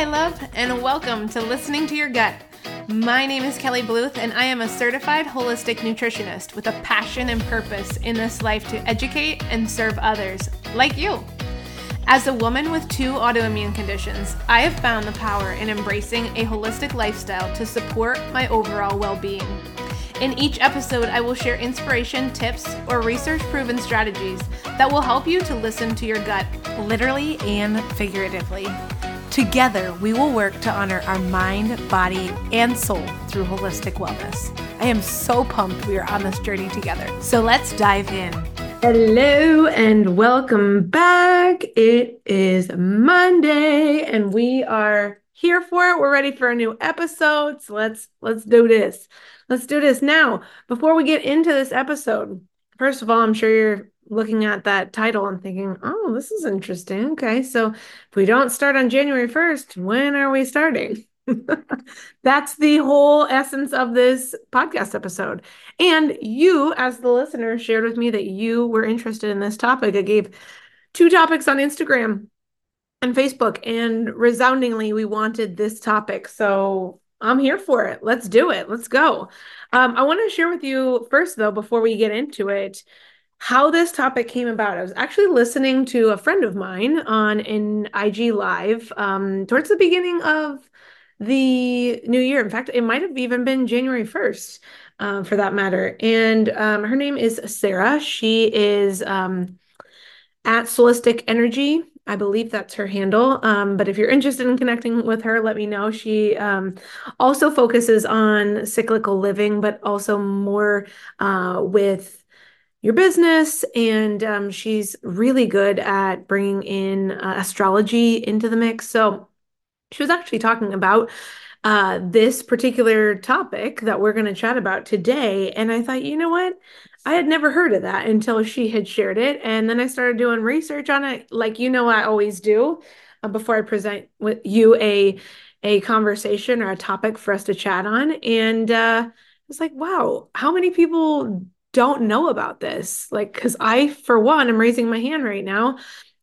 Hi, love, and welcome to Listening to Your Gut. My name is Kelly Bluth, and I am a certified holistic nutritionist with a passion and purpose in this life to educate and serve others, like you. As a woman with two autoimmune conditions, I have found the power in embracing a holistic lifestyle to support my overall well being. In each episode, I will share inspiration, tips, or research proven strategies that will help you to listen to your gut, literally and figuratively. Together, we will work to honor our mind, body, and soul through holistic wellness. I am so pumped we are on this journey together. So let's dive in. Hello and welcome back. It is Monday and we are here for it. We're ready for a new episode. So let's let's do this. Let's do this now. Before we get into this episode, first of all, I'm sure you're looking at that title and thinking, oh, this is interesting. Okay. So if we don't start on January 1st, when are we starting? That's the whole essence of this podcast episode. And you, as the listener, shared with me that you were interested in this topic. I gave two topics on Instagram and Facebook, and resoundingly, we wanted this topic. So I'm here for it. Let's do it. Let's go. Um, I want to share with you first, though, before we get into it, how this topic came about. I was actually listening to a friend of mine on an IG live um, towards the beginning of the new year. In fact, it might have even been January 1st um, for that matter. And um, her name is Sarah. She is um, at Solistic Energy I believe that's her handle. Um, but if you're interested in connecting with her, let me know. She um, also focuses on cyclical living, but also more uh, with your business. And um, she's really good at bringing in uh, astrology into the mix. So she was actually talking about uh, this particular topic that we're going to chat about today. And I thought, you know what? I had never heard of that until she had shared it. And then I started doing research on it, like you know, I always do uh, before I present with you a a conversation or a topic for us to chat on. And uh, like, wow, how many people don't know about this? Like, because I, for one, I'm raising my hand right now.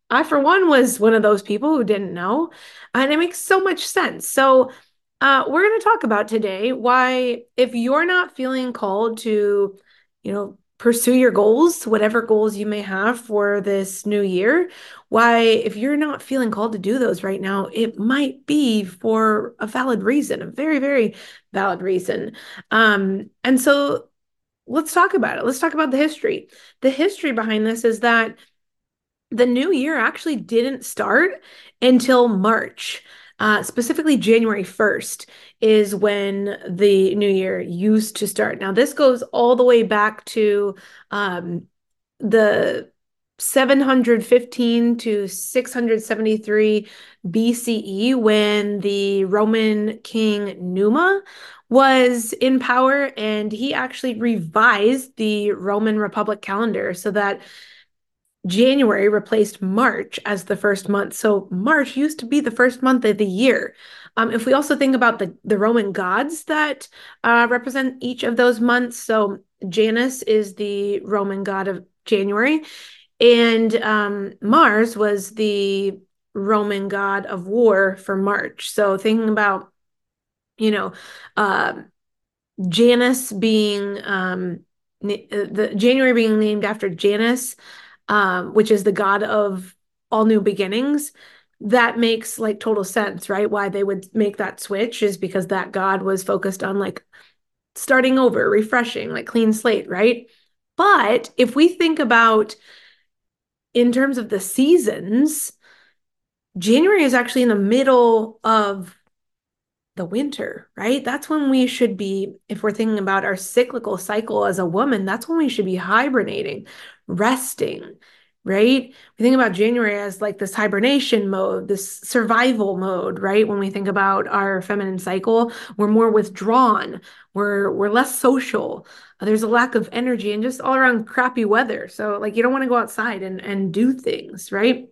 I, for one, was one of those people who didn't know. And it makes so much sense. So, uh, we're going to talk about today why, if you're not feeling called to, you know, pursue your goals, whatever goals you may have for this new year. Why, if you're not feeling called to do those right now, it might be for a valid reason, a very, very valid reason. Um, and so let's talk about it. Let's talk about the history. The history behind this is that the new year actually didn't start until March. Uh, specifically, January 1st is when the new year used to start. Now, this goes all the way back to um, the 715 to 673 BCE when the Roman king Numa was in power and he actually revised the Roman Republic calendar so that January replaced March as the first month. So March used to be the first month of the year. Um, if we also think about the, the Roman gods that uh, represent each of those months, so Janus is the Roman god of January, and um, Mars was the Roman god of war for March. So thinking about, you know, uh, Janus being um, uh, the January being named after Janus um, which is the god of all new beginnings, that makes like total sense, right? Why they would make that switch is because that god was focused on like starting over, refreshing, like clean slate, right? But if we think about in terms of the seasons, January is actually in the middle of the winter, right? That's when we should be, if we're thinking about our cyclical cycle as a woman, that's when we should be hibernating, resting, right? We think about January as like this hibernation mode, this survival mode, right? When we think about our feminine cycle, we're more withdrawn, we're we're less social. There's a lack of energy and just all around crappy weather. So like you don't want to go outside and and do things, right?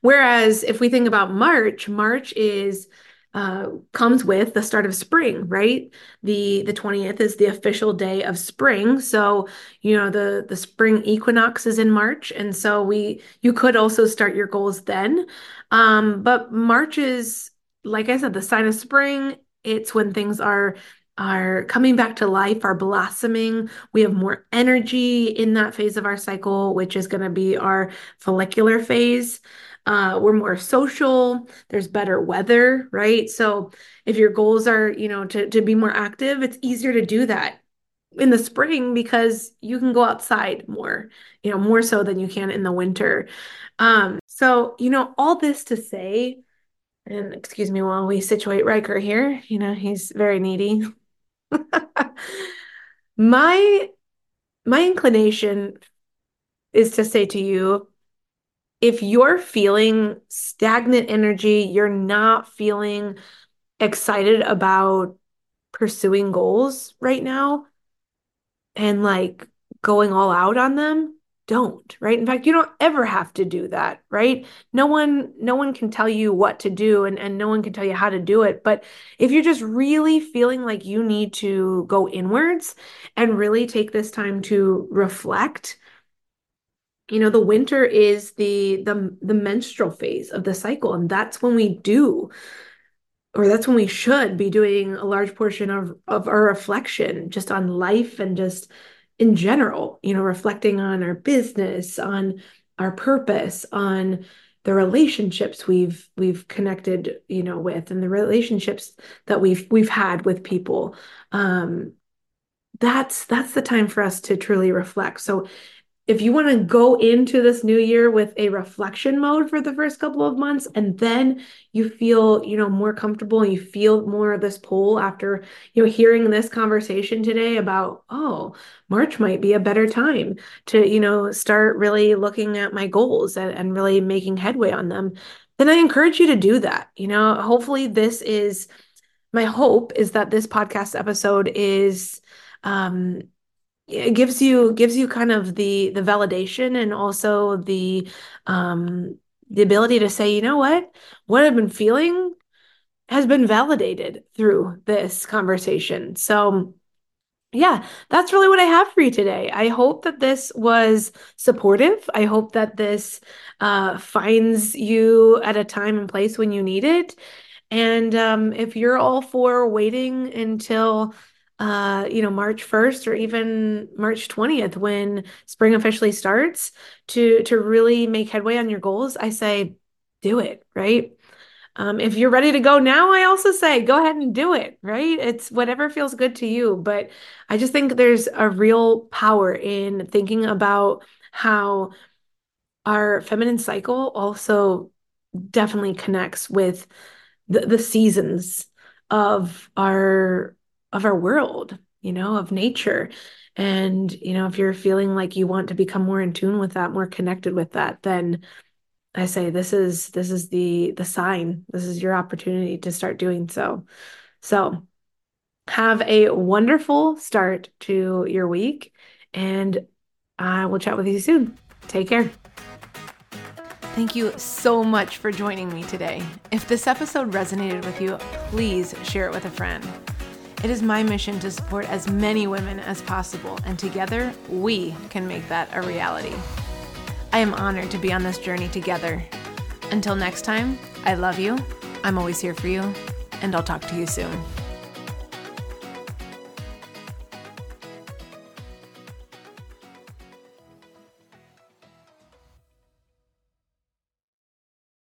Whereas if we think about March, March is uh, comes with the start of spring, right? The the 20th is the official day of spring. So, you know, the the spring equinox is in March. And so we you could also start your goals then. Um, but March is like I said, the sign of spring. It's when things are are coming back to life, are blossoming. We have more energy in that phase of our cycle, which is going to be our follicular phase. Uh, we're more social. There's better weather, right? So if your goals are, you know, to to be more active, it's easier to do that in the spring because you can go outside more, you know, more so than you can in the winter. Um, so, you know, all this to say, and excuse me while we situate Riker here, you know, he's very needy. my my inclination is to say to you if you're feeling stagnant energy, you're not feeling excited about pursuing goals right now and like going all out on them, don't, right? In fact, you don't ever have to do that, right? No one no one can tell you what to do and and no one can tell you how to do it, but if you're just really feeling like you need to go inwards and really take this time to reflect, you know the winter is the the the menstrual phase of the cycle and that's when we do or that's when we should be doing a large portion of of our reflection just on life and just in general you know reflecting on our business on our purpose on the relationships we've we've connected you know with and the relationships that we've we've had with people. Um that's that's the time for us to truly reflect. So if you want to go into this new year with a reflection mode for the first couple of months and then you feel you know more comfortable and you feel more of this pull after you know hearing this conversation today about oh march might be a better time to you know start really looking at my goals and, and really making headway on them then i encourage you to do that. You know hopefully this is my hope is that this podcast episode is um it gives you gives you kind of the the validation and also the um the ability to say you know what? What i've been feeling has been validated through this conversation. So yeah that's really what i have for you today. I hope that this was supportive. I hope that this uh, finds you at a time and place when you need it. And um, if you're all for waiting until uh, you know, March 1st or even March 20th when spring officially starts to to really make headway on your goals, I say do it, right? Um, if you're ready to go now, I also say go ahead and do it, right? It's whatever feels good to you. But I just think there's a real power in thinking about how our feminine cycle also definitely connects with the, the seasons of our of our world, you know, of nature. And, you know, if you're feeling like you want to become more in tune with that, more connected with that, then I say this is this is the the sign. This is your opportunity to start doing so. So have a wonderful start to your week and I will chat with you soon. Take care. Thank you so much for joining me today. If this episode resonated with you, please share it with a friend. It is my mission to support as many women as possible, and together we can make that a reality. I am honored to be on this journey together. Until next time, I love you, I'm always here for you, and I'll talk to you soon.